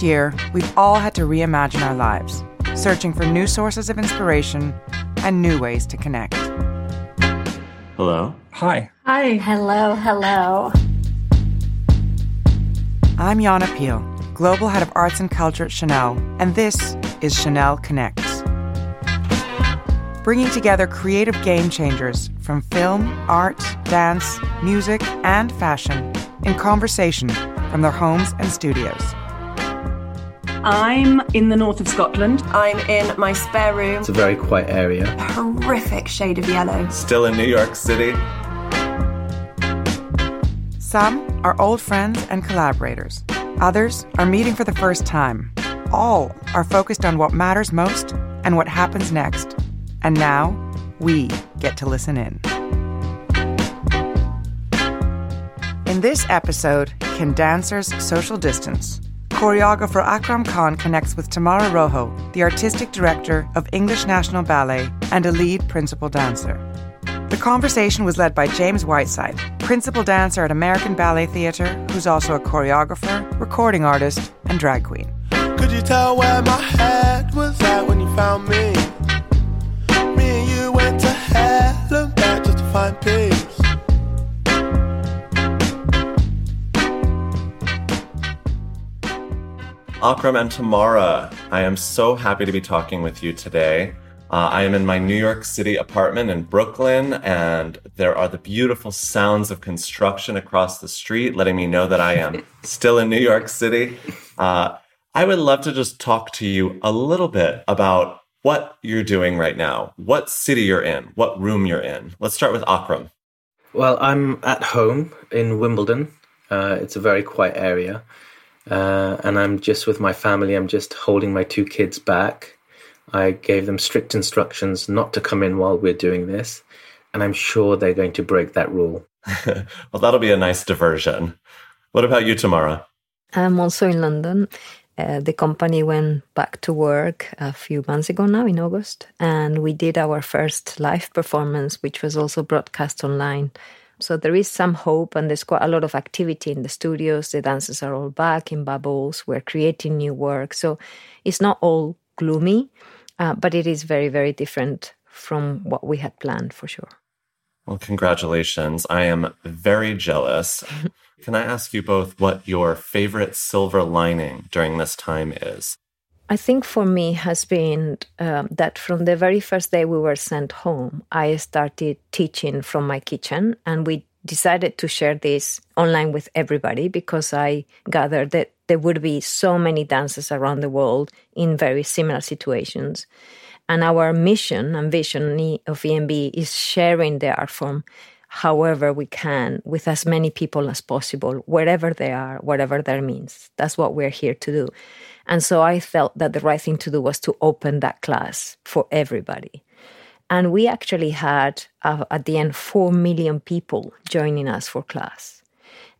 past year, we've all had to reimagine our lives, searching for new sources of inspiration and new ways to connect. Hello. Hi. Hi. Hello, hello. I'm Yana Peel, Global Head of Arts and Culture at Chanel, and this is Chanel Connects. Bringing together creative game changers from film, art, dance, music, and fashion in conversation from their homes and studios. I'm in the north of Scotland. I'm in my spare room. It's a very quiet area. A horrific shade of yellow. Still in New York City. Some are old friends and collaborators. Others are meeting for the first time. All are focused on what matters most and what happens next. And now we get to listen in. In this episode, Can Dancers Social Distance? Choreographer Akram Khan connects with Tamara Rojo, the artistic director of English National Ballet and a lead principal dancer. The conversation was led by James Whiteside, principal dancer at American Ballet Theatre, who's also a choreographer, recording artist, and drag queen. Could you tell where my head was at when you found me? Me and you went to hell and back just to find peace. Akram and Tamara, I am so happy to be talking with you today. Uh, I am in my New York City apartment in Brooklyn, and there are the beautiful sounds of construction across the street, letting me know that I am still in New York City. Uh, I would love to just talk to you a little bit about what you're doing right now, what city you're in, what room you're in. Let's start with Akram. Well, I'm at home in Wimbledon. Uh, it's a very quiet area. Uh, and I'm just with my family. I'm just holding my two kids back. I gave them strict instructions not to come in while we're doing this. And I'm sure they're going to break that rule. well, that'll be a nice diversion. What about you, Tamara? I'm also in London. Uh, the company went back to work a few months ago now in August, and we did our first live performance, which was also broadcast online. So there is some hope, and there's quite a lot of activity in the studios. The dancers are all back in bubbles. We're creating new work. So it's not all gloomy, uh, but it is very, very different from what we had planned for sure. Well, congratulations. I am very jealous. Can I ask you both what your favorite silver lining during this time is? I think for me has been um, that from the very first day we were sent home, I started teaching from my kitchen, and we decided to share this online with everybody because I gathered that there would be so many dancers around the world in very similar situations. And our mission and vision of ENB is sharing the art form however we can with as many people as possible, wherever they are, whatever their means. That's what we're here to do. And so I felt that the right thing to do was to open that class for everybody. And we actually had, uh, at the end, 4 million people joining us for class.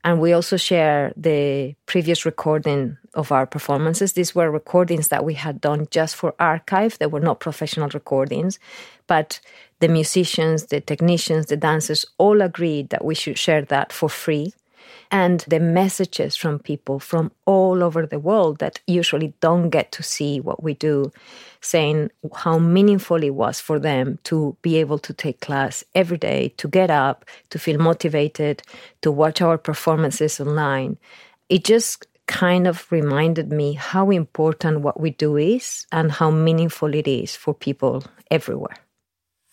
And we also share the previous recording of our performances. These were recordings that we had done just for archive. They were not professional recordings, but the musicians, the technicians, the dancers all agreed that we should share that for free. And the messages from people from all over the world that usually don't get to see what we do, saying how meaningful it was for them to be able to take class every day, to get up, to feel motivated, to watch our performances online. It just kind of reminded me how important what we do is and how meaningful it is for people everywhere.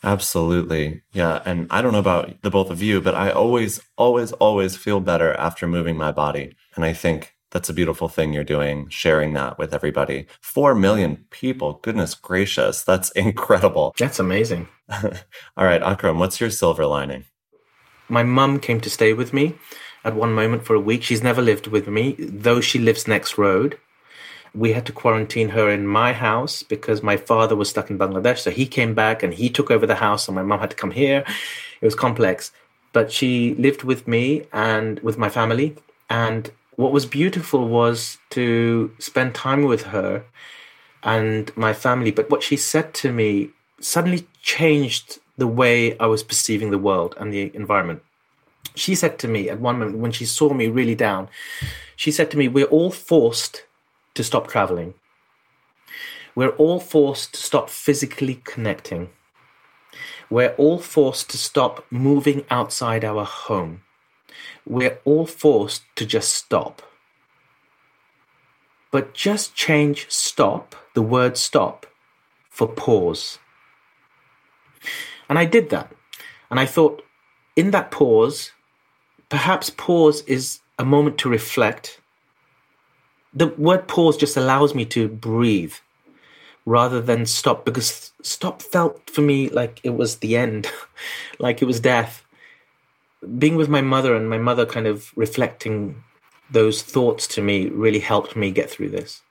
Absolutely. Yeah. And I don't know about the both of you, but I always, always, always feel better after moving my body. And I think that's a beautiful thing you're doing, sharing that with everybody. Four million people. Goodness gracious. That's incredible. That's amazing. All right, Akram, what's your silver lining? My mum came to stay with me at one moment for a week. She's never lived with me, though she lives next road we had to quarantine her in my house because my father was stuck in Bangladesh. So he came back and he took over the house, and my mom had to come here. It was complex. But she lived with me and with my family. And what was beautiful was to spend time with her and my family. But what she said to me suddenly changed the way I was perceiving the world and the environment. She said to me at one moment when she saw me really down, she said to me, We're all forced to stop traveling. We're all forced to stop physically connecting. We're all forced to stop moving outside our home. We're all forced to just stop. But just change stop, the word stop, for pause. And I did that. And I thought, in that pause, perhaps pause is a moment to reflect. The word pause just allows me to breathe rather than stop because stop felt for me like it was the end, like it was death. Being with my mother and my mother kind of reflecting those thoughts to me really helped me get through this.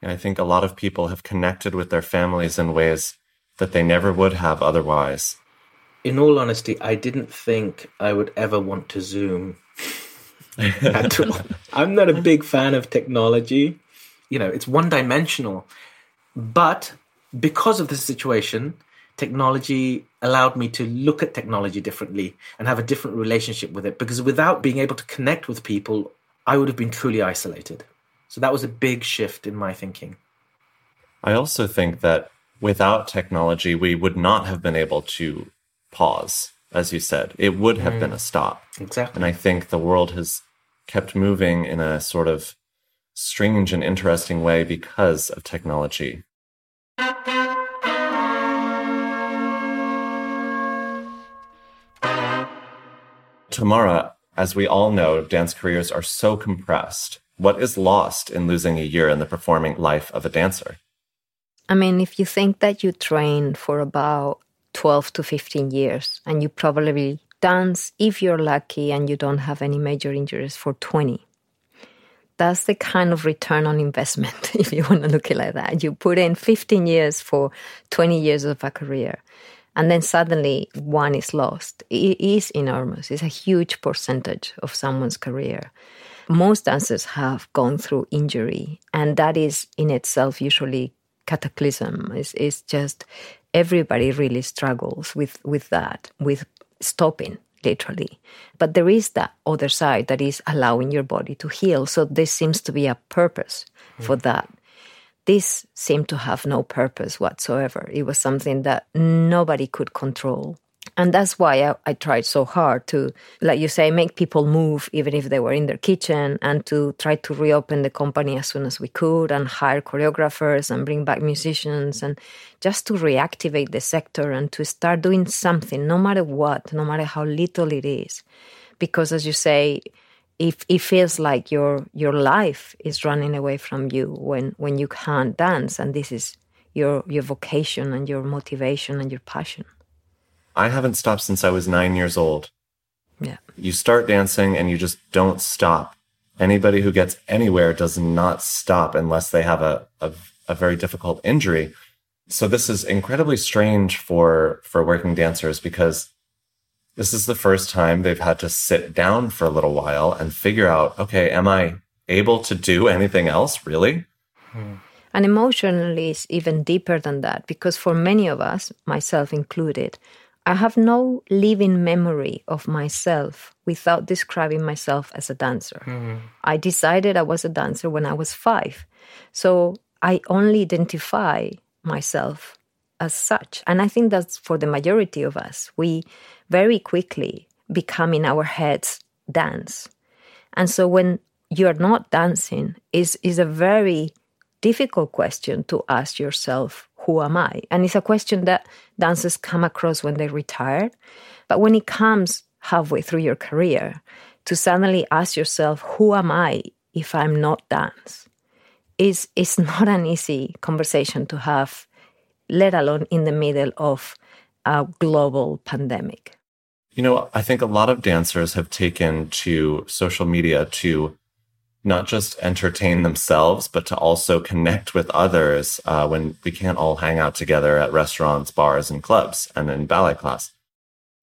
And I think a lot of people have connected with their families in ways that they never would have otherwise. In all honesty, I didn't think I would ever want to Zoom at all. I'm not a big fan of technology. You know, it's one dimensional. But because of this situation, technology allowed me to look at technology differently and have a different relationship with it. Because without being able to connect with people, I would have been truly isolated. So that was a big shift in my thinking. I also think that without technology, we would not have been able to pause, as you said. It would have mm. been a stop. Exactly. And I think the world has kept moving in a sort of strange and interesting way because of technology. Tamara, as we all know, dance careers are so compressed. What is lost in losing a year in the performing life of a dancer? I mean, if you think that you train for about 12 to 15 years and you probably dance, if you're lucky and you don't have any major injuries, for 20, that's the kind of return on investment, if you want to look at it like that. You put in 15 years for 20 years of a career, and then suddenly one is lost. It is enormous. It's a huge percentage of someone's career. Most dancers have gone through injury, and that is in itself usually cataclysm. It's, it's just everybody really struggles with, with that, with stopping literally. But there is that other side that is allowing your body to heal. So there seems to be a purpose mm. for that. This seemed to have no purpose whatsoever. It was something that nobody could control. And that's why I, I, tried so hard to, like you say, make people move even if they were in their kitchen and to try to reopen the company as soon as we could and hire choreographers and bring back musicians and just to reactivate the sector and to start doing something, no matter what, no matter how little it is. Because as you say, if it feels like your your life is running away from you when when you can't dance and this is your your vocation and your motivation and your passion. I haven't stopped since I was nine years old. Yeah. You start dancing and you just don't stop. Anybody who gets anywhere does not stop unless they have a, a, a very difficult injury. So this is incredibly strange for, for working dancers because this is the first time they've had to sit down for a little while and figure out, okay, am I able to do anything else really? Hmm. And emotionally, it's even deeper than that because for many of us, myself included, I have no living memory of myself without describing myself as a dancer. Mm. I decided I was a dancer when I was five. So I only identify myself as such. And I think that's for the majority of us. We very quickly become in our heads dance. And so when you're not dancing is is a very difficult question to ask yourself who am I? And it's a question that dancers come across when they retire. But when it comes halfway through your career, to suddenly ask yourself, who am I if I'm not dance? Is is not an easy conversation to have, let alone in the middle of a global pandemic. You know, I think a lot of dancers have taken to social media to not just entertain themselves, but to also connect with others uh, when we can't all hang out together at restaurants, bars, and clubs and in ballet class.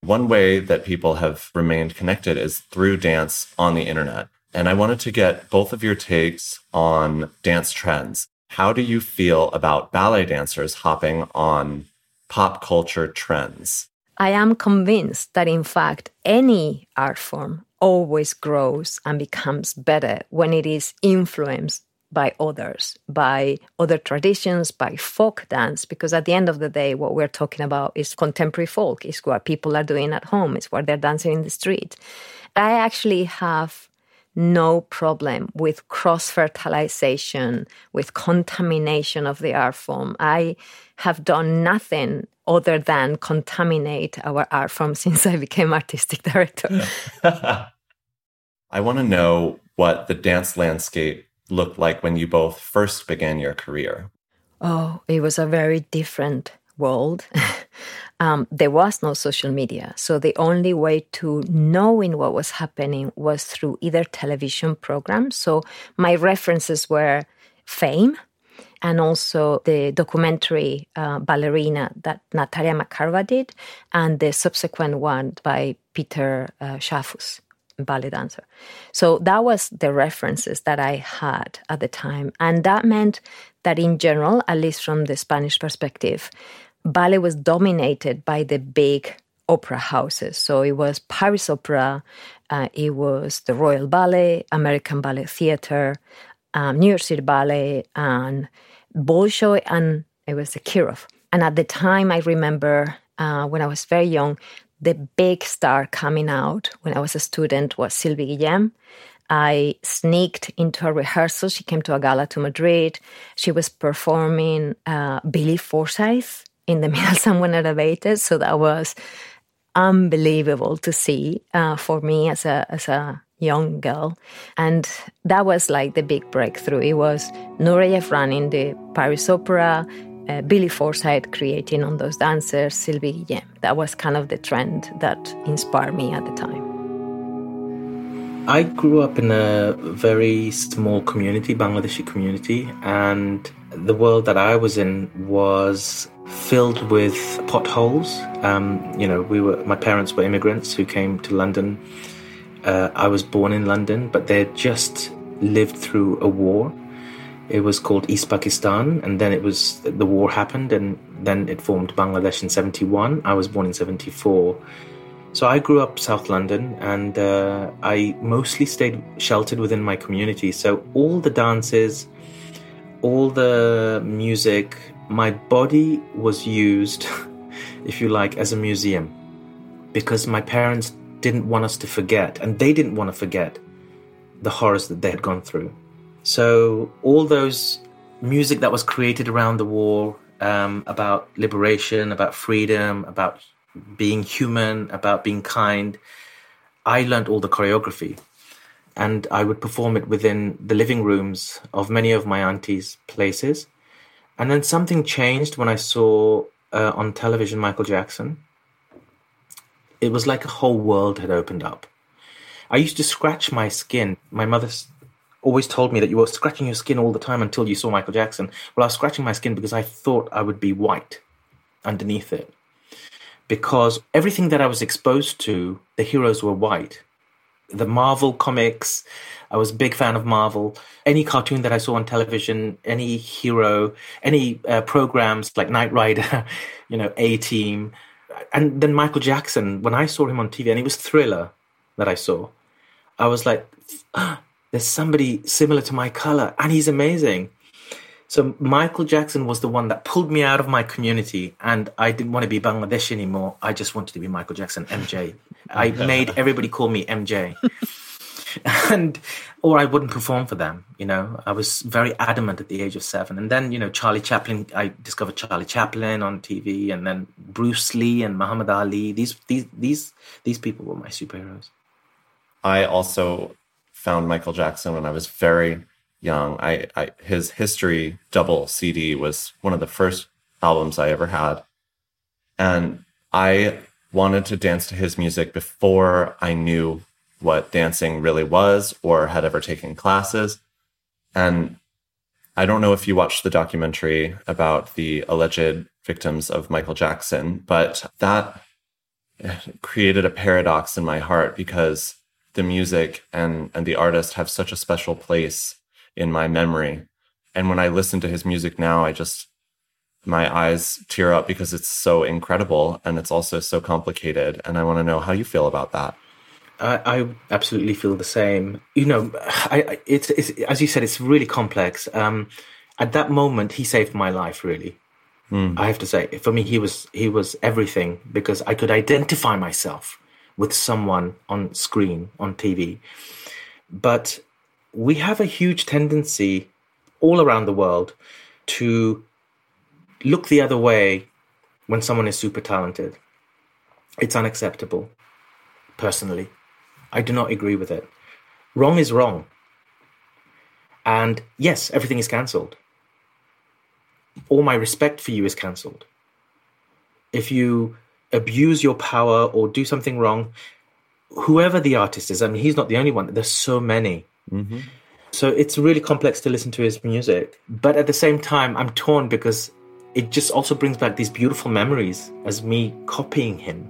One way that people have remained connected is through dance on the internet. And I wanted to get both of your takes on dance trends. How do you feel about ballet dancers hopping on pop culture trends? I am convinced that, in fact, any art form always grows and becomes better when it is influenced by others, by other traditions, by folk dance, because at the end of the day, what we're talking about is contemporary folk, is what people are doing at home, it's what they're dancing in the street. I actually have no problem with cross fertilization, with contamination of the art form. I have done nothing other than contaminate our art form since I became artistic director. I want to know what the dance landscape looked like when you both first began your career? Oh, it was a very different world. um, there was no social media. So the only way to knowing what was happening was through either television programs. So my references were Fame and also the documentary uh, Ballerina that Natalia Makarova did, and the subsequent one by Peter uh, ballet dancer. So that was the references that I had at the time. And that meant that in general, at least from the Spanish perspective, ballet was dominated by the big opera houses. So it was Paris Opera, uh, it was the Royal Ballet, American Ballet Theatre, um, New York City Ballet, and Bolshoi, and it was a Kirov. And at the time, I remember uh, when I was very young, the big star coming out when I was a student was Sylvie Guillem. I sneaked into a rehearsal. She came to a gala to Madrid. She was performing uh, Billy Forsythe in the middle Somewhat Elevated. So that was unbelievable to see uh, for me as a, as a young girl. And that was like the big breakthrough. It was Nureyev running the Paris Opera, uh, Billy Forsythe creating on those dancers, Sylvie Guillem. That was kind of the trend that inspired me at the time. I grew up in a very small community, Bangladeshi community, and the world that I was in was filled with potholes. Um, you know, we were my parents were immigrants who came to London. Uh, I was born in London, but they just lived through a war it was called East Pakistan, and then it was the war happened, and then it formed Bangladesh in '71. I was born in '74, so I grew up South London, and uh, I mostly stayed sheltered within my community. So all the dances, all the music, my body was used, if you like, as a museum, because my parents didn't want us to forget, and they didn't want to forget the horrors that they had gone through. So all those music that was created around the war um, about liberation, about freedom, about being human, about being kind, I learned all the choreography. And I would perform it within the living rooms of many of my aunties' places. And then something changed when I saw uh, on television Michael Jackson. It was like a whole world had opened up. I used to scratch my skin. My mother always told me that you were scratching your skin all the time until you saw Michael Jackson. Well, I was scratching my skin because I thought I would be white underneath it. Because everything that I was exposed to, the heroes were white. The Marvel comics, I was a big fan of Marvel. Any cartoon that I saw on television, any hero, any uh, programs like Knight Rider, you know, A Team. And then Michael Jackson, when I saw him on TV, and it was Thriller that I saw, I was like, there's somebody similar to my color and he's amazing. So Michael Jackson was the one that pulled me out of my community and I didn't want to be Bangladesh anymore. I just wanted to be Michael Jackson, MJ. I made everybody call me MJ. and or I wouldn't perform for them, you know. I was very adamant at the age of 7. And then, you know, Charlie Chaplin, I discovered Charlie Chaplin on TV and then Bruce Lee and Muhammad Ali. These these these these people were my superheroes. I also found Michael Jackson when I was very young. I, I his history double CD was one of the first albums I ever had, and I wanted to dance to his music before I knew what dancing really was or had ever taken classes. And I don't know if you watched the documentary about the alleged victims of Michael Jackson, but that created a paradox in my heart because the music and and the artist have such a special place in my memory. And when i listen to his music now i just my eyes tear up because it's so incredible and it's also so complicated. And i want to know how you feel about that I, I absolutely feel the same. You know, I, I, it's, it's as you said, it's really complex. Um, at that moment, he saved my life. Really, mm. I have to say, for me, he was he was everything because I could identify myself with someone on screen on TV. But we have a huge tendency all around the world to look the other way when someone is super talented. It's unacceptable, personally. I do not agree with it. Wrong is wrong. And yes, everything is cancelled. All my respect for you is cancelled. If you abuse your power or do something wrong, whoever the artist is, I mean, he's not the only one. There's so many. Mm-hmm. So it's really complex to listen to his music. But at the same time, I'm torn because it just also brings back these beautiful memories as me copying him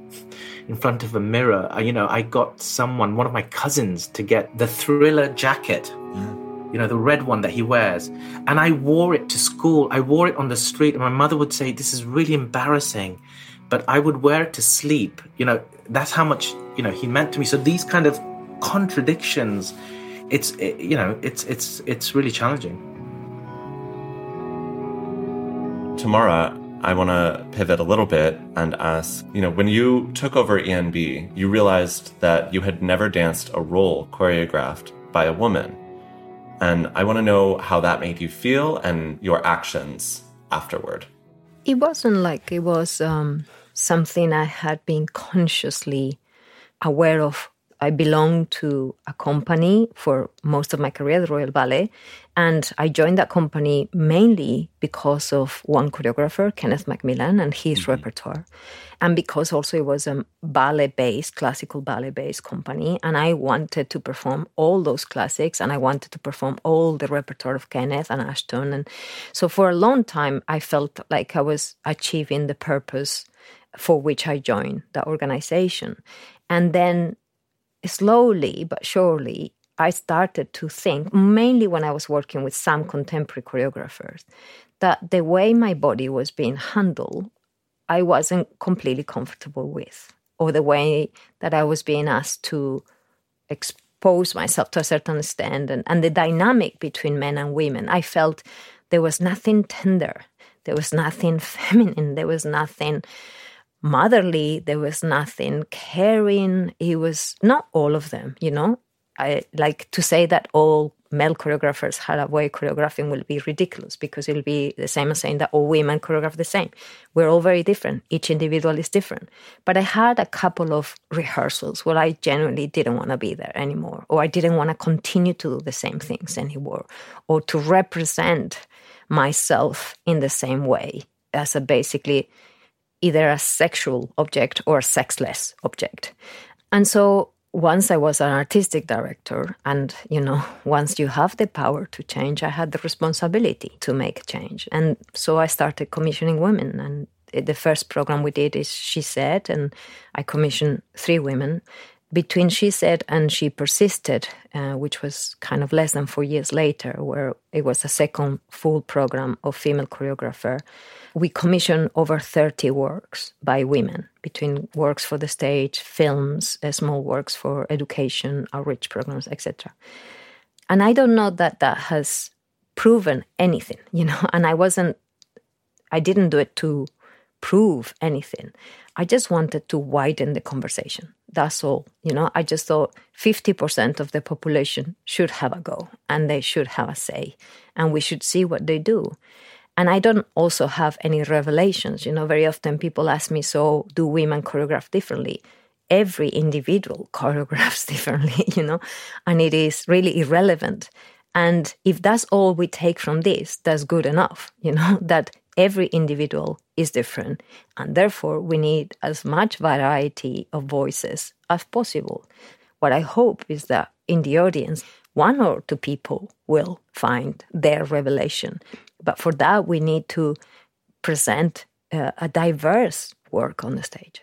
in front of a mirror. You know, I got someone, one of my cousins, to get the thriller jacket. Yeah. You know, the red one that he wears. And I wore it to school. I wore it on the street, and my mother would say, This is really embarrassing. But I would wear it to sleep. You know, that's how much, you know, he meant to me. So these kind of contradictions, it's, it, you know, it's, it's, it's really challenging. Tamara, I want to pivot a little bit and ask you know, when you took over ENB, you realized that you had never danced a role choreographed by a woman. And I want to know how that made you feel and your actions afterward. It wasn't like it was um, something I had been consciously aware of I belonged to a company for most of my career, the Royal Ballet, and I joined that company mainly because of one choreographer, Kenneth MacMillan, and his mm-hmm. repertoire, and because also it was a ballet-based, classical ballet-based company, and I wanted to perform all those classics, and I wanted to perform all the repertoire of Kenneth and Ashton, and so for a long time I felt like I was achieving the purpose for which I joined the organization, and then slowly but surely, I started to think, mainly when I was working with some contemporary choreographers, that the way my body was being handled, I wasn't completely comfortable with, or the way that I was being asked to expose myself to a certain extent, and, and the dynamic between men and women. I felt there was nothing tender, there was nothing feminine, there was nothing motherly, there was nothing caring. It was not all of them, you know. I like to say that all male choreographers had a way choreographing will be ridiculous because it'll be the same as saying that all women choreograph the same. We're all very different. Each individual is different. But I had a couple of rehearsals where I genuinely didn't want to be there anymore, or I didn't want to continue to do the same things anymore, or to represent myself in the same way as a basically either a sexual object or a sexless object. And so once I was an artistic director, and you know, once you have the power to change, I had the responsibility to make change. And so I started commissioning women. And the first program we did is She Said, and I commissioned three women between She Said and She Persisted, uh, which was kind of less than four years later, where it was a second full program of female choreographer, we commissioned over 30 works by women, between works for the stage, films, uh, small works for education, outreach programs, etc. And I don't know that that has proven anything, you know, and I wasn't, I didn't do it to prove anything. I just wanted to widen the conversation. That's all. You know, I just thought 50% of the population should have a go and they should have a say and we should see what they do. And I don't also have any revelations. You know, very often people ask me, so do women choreograph differently? Every individual choreographs differently, you know, and it is really irrelevant. And if that's all we take from this, that's good enough, you know, that every individual is different. And therefore, we need as much variety of voices as possible. What I hope is that in the audience, one or two people will find their revelation. But for that, we need to present uh, a diverse work on the stage.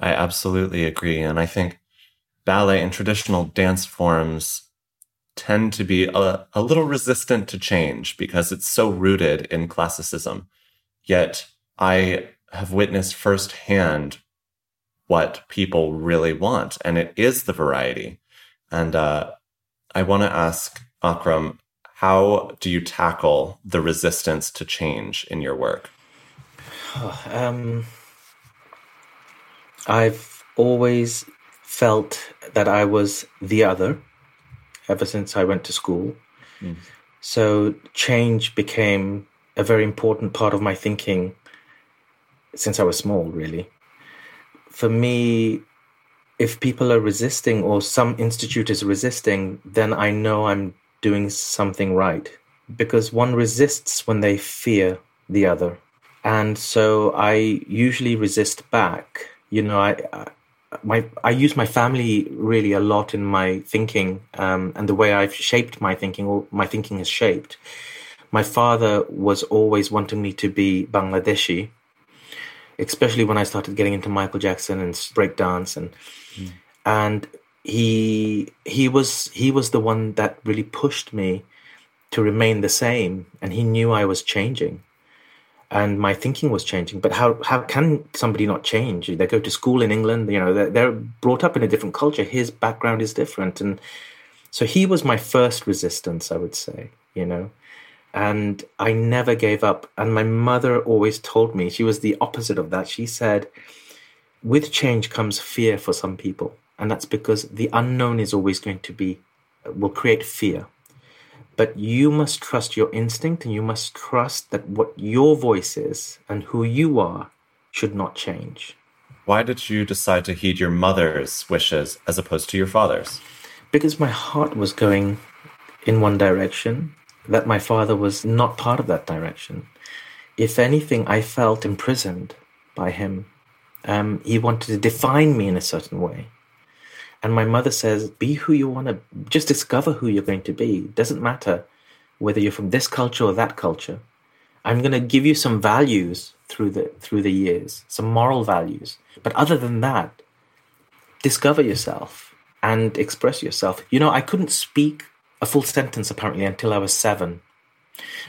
I absolutely agree. And I think ballet and traditional dance forms tend to be a, a little resistant to change because it's so rooted in classicism. Yet I have witnessed firsthand what people really want, and it is the variety. And uh, I want to ask Akram, how do you tackle the resistance to change in your work? Um, I've always felt that I was the other ever since I went to school. Mm. So change became a very important part of my thinking since I was small, really. For me, if people are resisting or some institute is resisting, then I know I'm doing something right because one resists when they fear the other. And so I usually resist back. You know, I, I my I use my family really a lot in my thinking um, and the way I've shaped my thinking or my thinking is shaped. My father was always wanting me to be Bangladeshi, especially when I started getting into Michael Jackson and breakdance and mm. and he he was he was the one that really pushed me to remain the same and he knew I was changing and my thinking was changing. But how how can somebody not change? They go to school in England, you know, they're, they're brought up in a different culture. His background is different, and so he was my first resistance, I would say, you know. And I never gave up. And my mother always told me she was the opposite of that. She said, "With change comes fear for some people." And that's because the unknown is always going to be, will create fear. But you must trust your instinct and you must trust that what your voice is and who you are should not change. Why did you decide to heed your mother's wishes as opposed to your father's? Because my heart was going in one direction, that my father was not part of that direction. If anything, I felt imprisoned by him. Um, he wanted to define me in a certain way. And my mother says, be who you want to, just discover who you're going to be. Doesn't matter whether you're from this culture or that culture. I'm going to give you some values through the through the years, some moral values. But other than that, discover yourself and express yourself. You know, I couldn't speak a full sentence apparently until I was 7.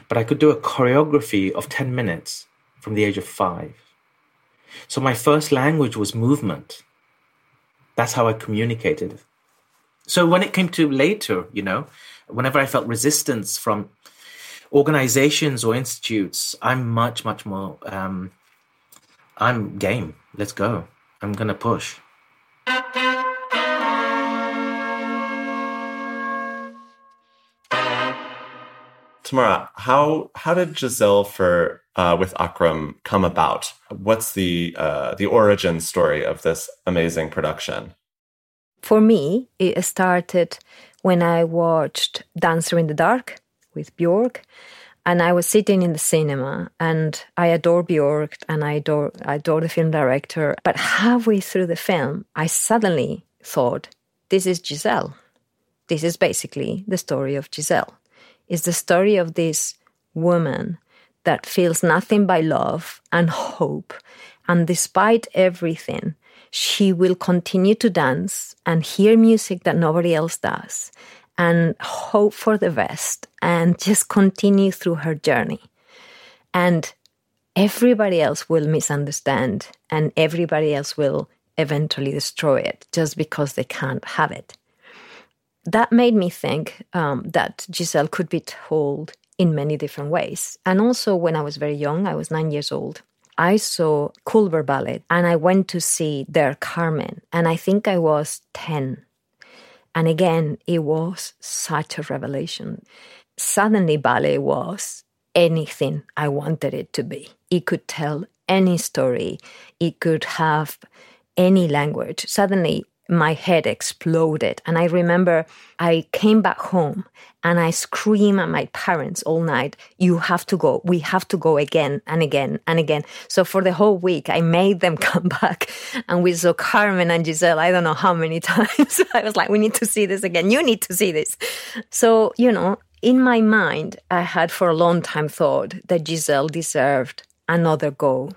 But I could do a choreography of 10 minutes from the age of 5. So my first language was movement. That's how I communicated. So when it came to later, you know, whenever I felt resistance from organizations or institutes, I'm much, much more, um, I'm game. Let's go. I'm going to push. Tamara, how how did Giselle for uh, with Akram come about? What's the uh, the origin story of this amazing production? For me, it started when I watched Dancer in the Dark with Björk, and I was sitting in the cinema, and I adore Björk and I adore I adore the film director. But halfway through the film, I suddenly thought, "This is Giselle. This is basically the story of Giselle." It's the story of this woman that feels nothing but love and hope. And despite everything, she will continue to dance and hear music that nobody else does and hope for the best and just continue through her journey. And everybody else will misunderstand and everybody else will eventually destroy it just because they can't have it. That made me think um, that Giselle could be told in many different ways. And also, when I was very young, I was nine years old, I saw Cullberg Ballet and I went to see their Carmen, and I think I was 10. And again, it was such a revelation. Suddenly, ballet was anything I wanted it to be. It could tell any story, it could have any language. Suddenly, my head exploded. And I remember I came back home and I screamed at my parents all night, You have to go. We have to go again and again and again. So for the whole week, I made them come back. And we saw Carmen and Giselle, I don't know how many times. I was like, We need to see this again. You need to see this. So, you know, in my mind, I had for a long time thought that Giselle deserved another go.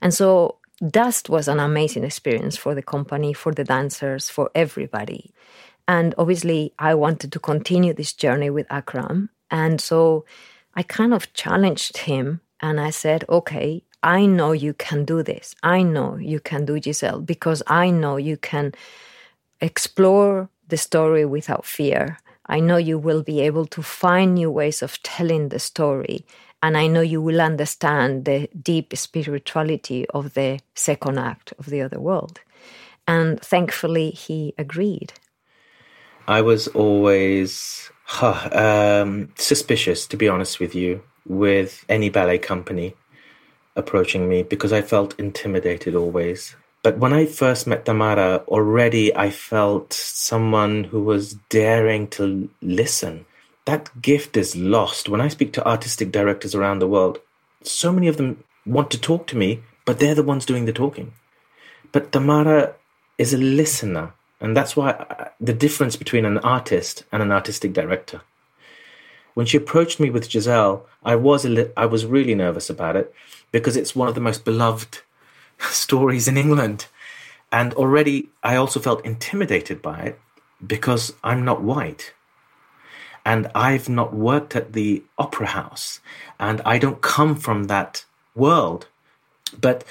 And so Dust was an amazing experience for the company, for the dancers, for everybody. And obviously, I wanted to continue this journey with Akram. And so I kind of challenged him and I said, okay, I know you can do this. I know you can do Giselle because I know you can explore the story without fear. I know you will be able to find new ways of telling the story. And I know you will understand the deep spirituality of the second act of the other world. And thankfully, he agreed. I was always huh, um, suspicious, to be honest with you, with any ballet company approaching me because I felt intimidated always. But when I first met Tamara, already I felt someone who was daring to listen. That gift is lost. When I speak to artistic directors around the world, so many of them want to talk to me, but they're the ones doing the talking. But Tamara is a listener. And that's why uh, the difference between an artist and an artistic director. When she approached me with Giselle, I was li- I was really nervous about it because it's one of the most beloved stories in England. And already I also felt intimidated by it because I'm not white. And I've not worked at the opera house. And I don't come from that world. But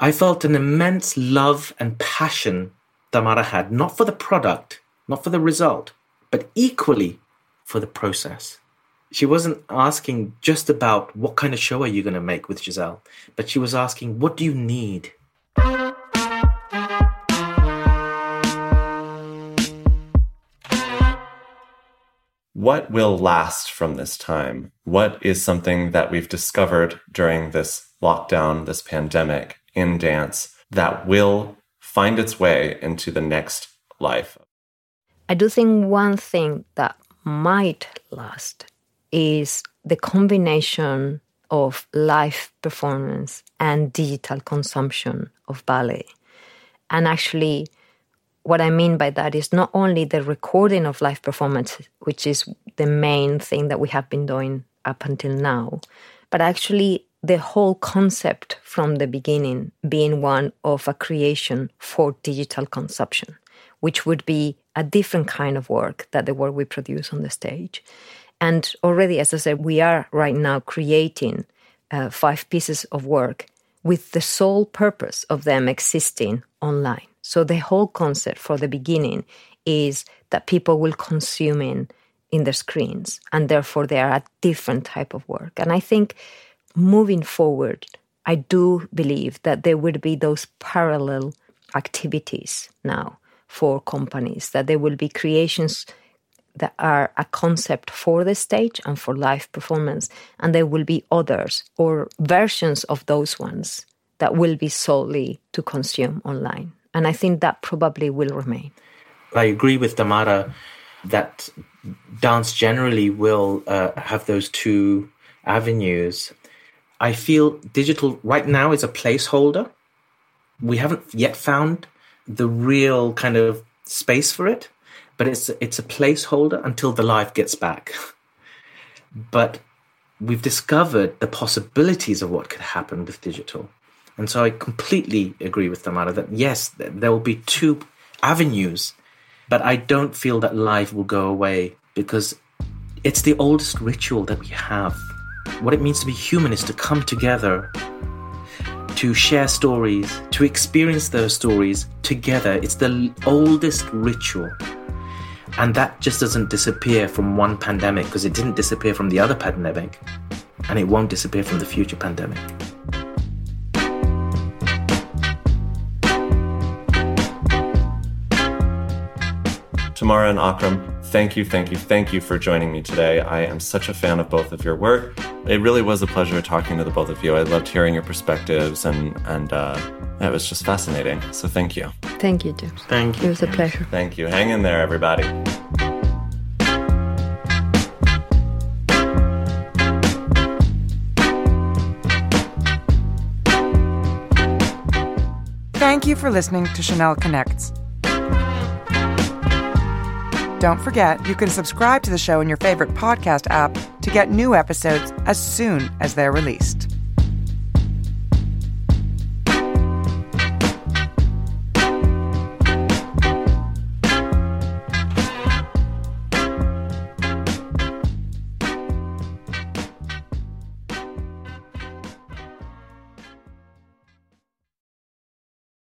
I felt an immense love and passion Tamara had, not for the product, not for the result, but equally for the process. She wasn't asking just about what kind of show are you going to make with Giselle, but she was asking, what do you need? What will last from this time? What is something that we've discovered during this lockdown, this pandemic in dance that will find its way into the next life? I do think one thing that might last is the combination of live performance and digital consumption of ballet. And actually, what I mean by that is not only the recording of live performance, which is the main thing that we have been doing up until now, but actually the whole concept from the beginning being one of a creation for digital consumption, which would be a different kind of work that the work we produce on the stage. And already, as I said, we are right now creating uh, five pieces of work with the sole purpose of them existing online. So the whole concept for the beginning is that people will consume in in their screens, and therefore they are a different type of work. And I think moving forward, I do believe that there would be those parallel activities now for companies, that there will be creations that are a concept for the stage and for live performance, and there will be others or versions of those ones that will be solely to consume online. And I think that probably will remain. I agree with Tamara that dance generally will uh, have those two avenues. I feel digital right now is a placeholder. We haven't yet found the real kind of space for it, but it's it's a placeholder until the life gets back. but we've discovered the possibilities of what could happen with digital. And so I completely agree with Tamara that yes, there will be two avenues, but I don't feel that life will go away because it's the oldest ritual that we have what it means to be human is to come together, to share stories, to experience those stories together. It's the oldest ritual. And that just doesn't disappear from one pandemic because it didn't disappear from the other pandemic, and it won't disappear from the future pandemic. Tamara and Akram, thank you, thank you, thank you for joining me today. I am such a fan of both of your work. It really was a pleasure talking to the both of you. I loved hearing your perspectives, and and uh, it was just fascinating. So thank you. Thank you, James. Thank you. It was a pleasure. Thank you. Hang in there, everybody. Thank you for listening to Chanel Connects. Don't forget, you can subscribe to the show in your favorite podcast app to get new episodes as soon as they're released.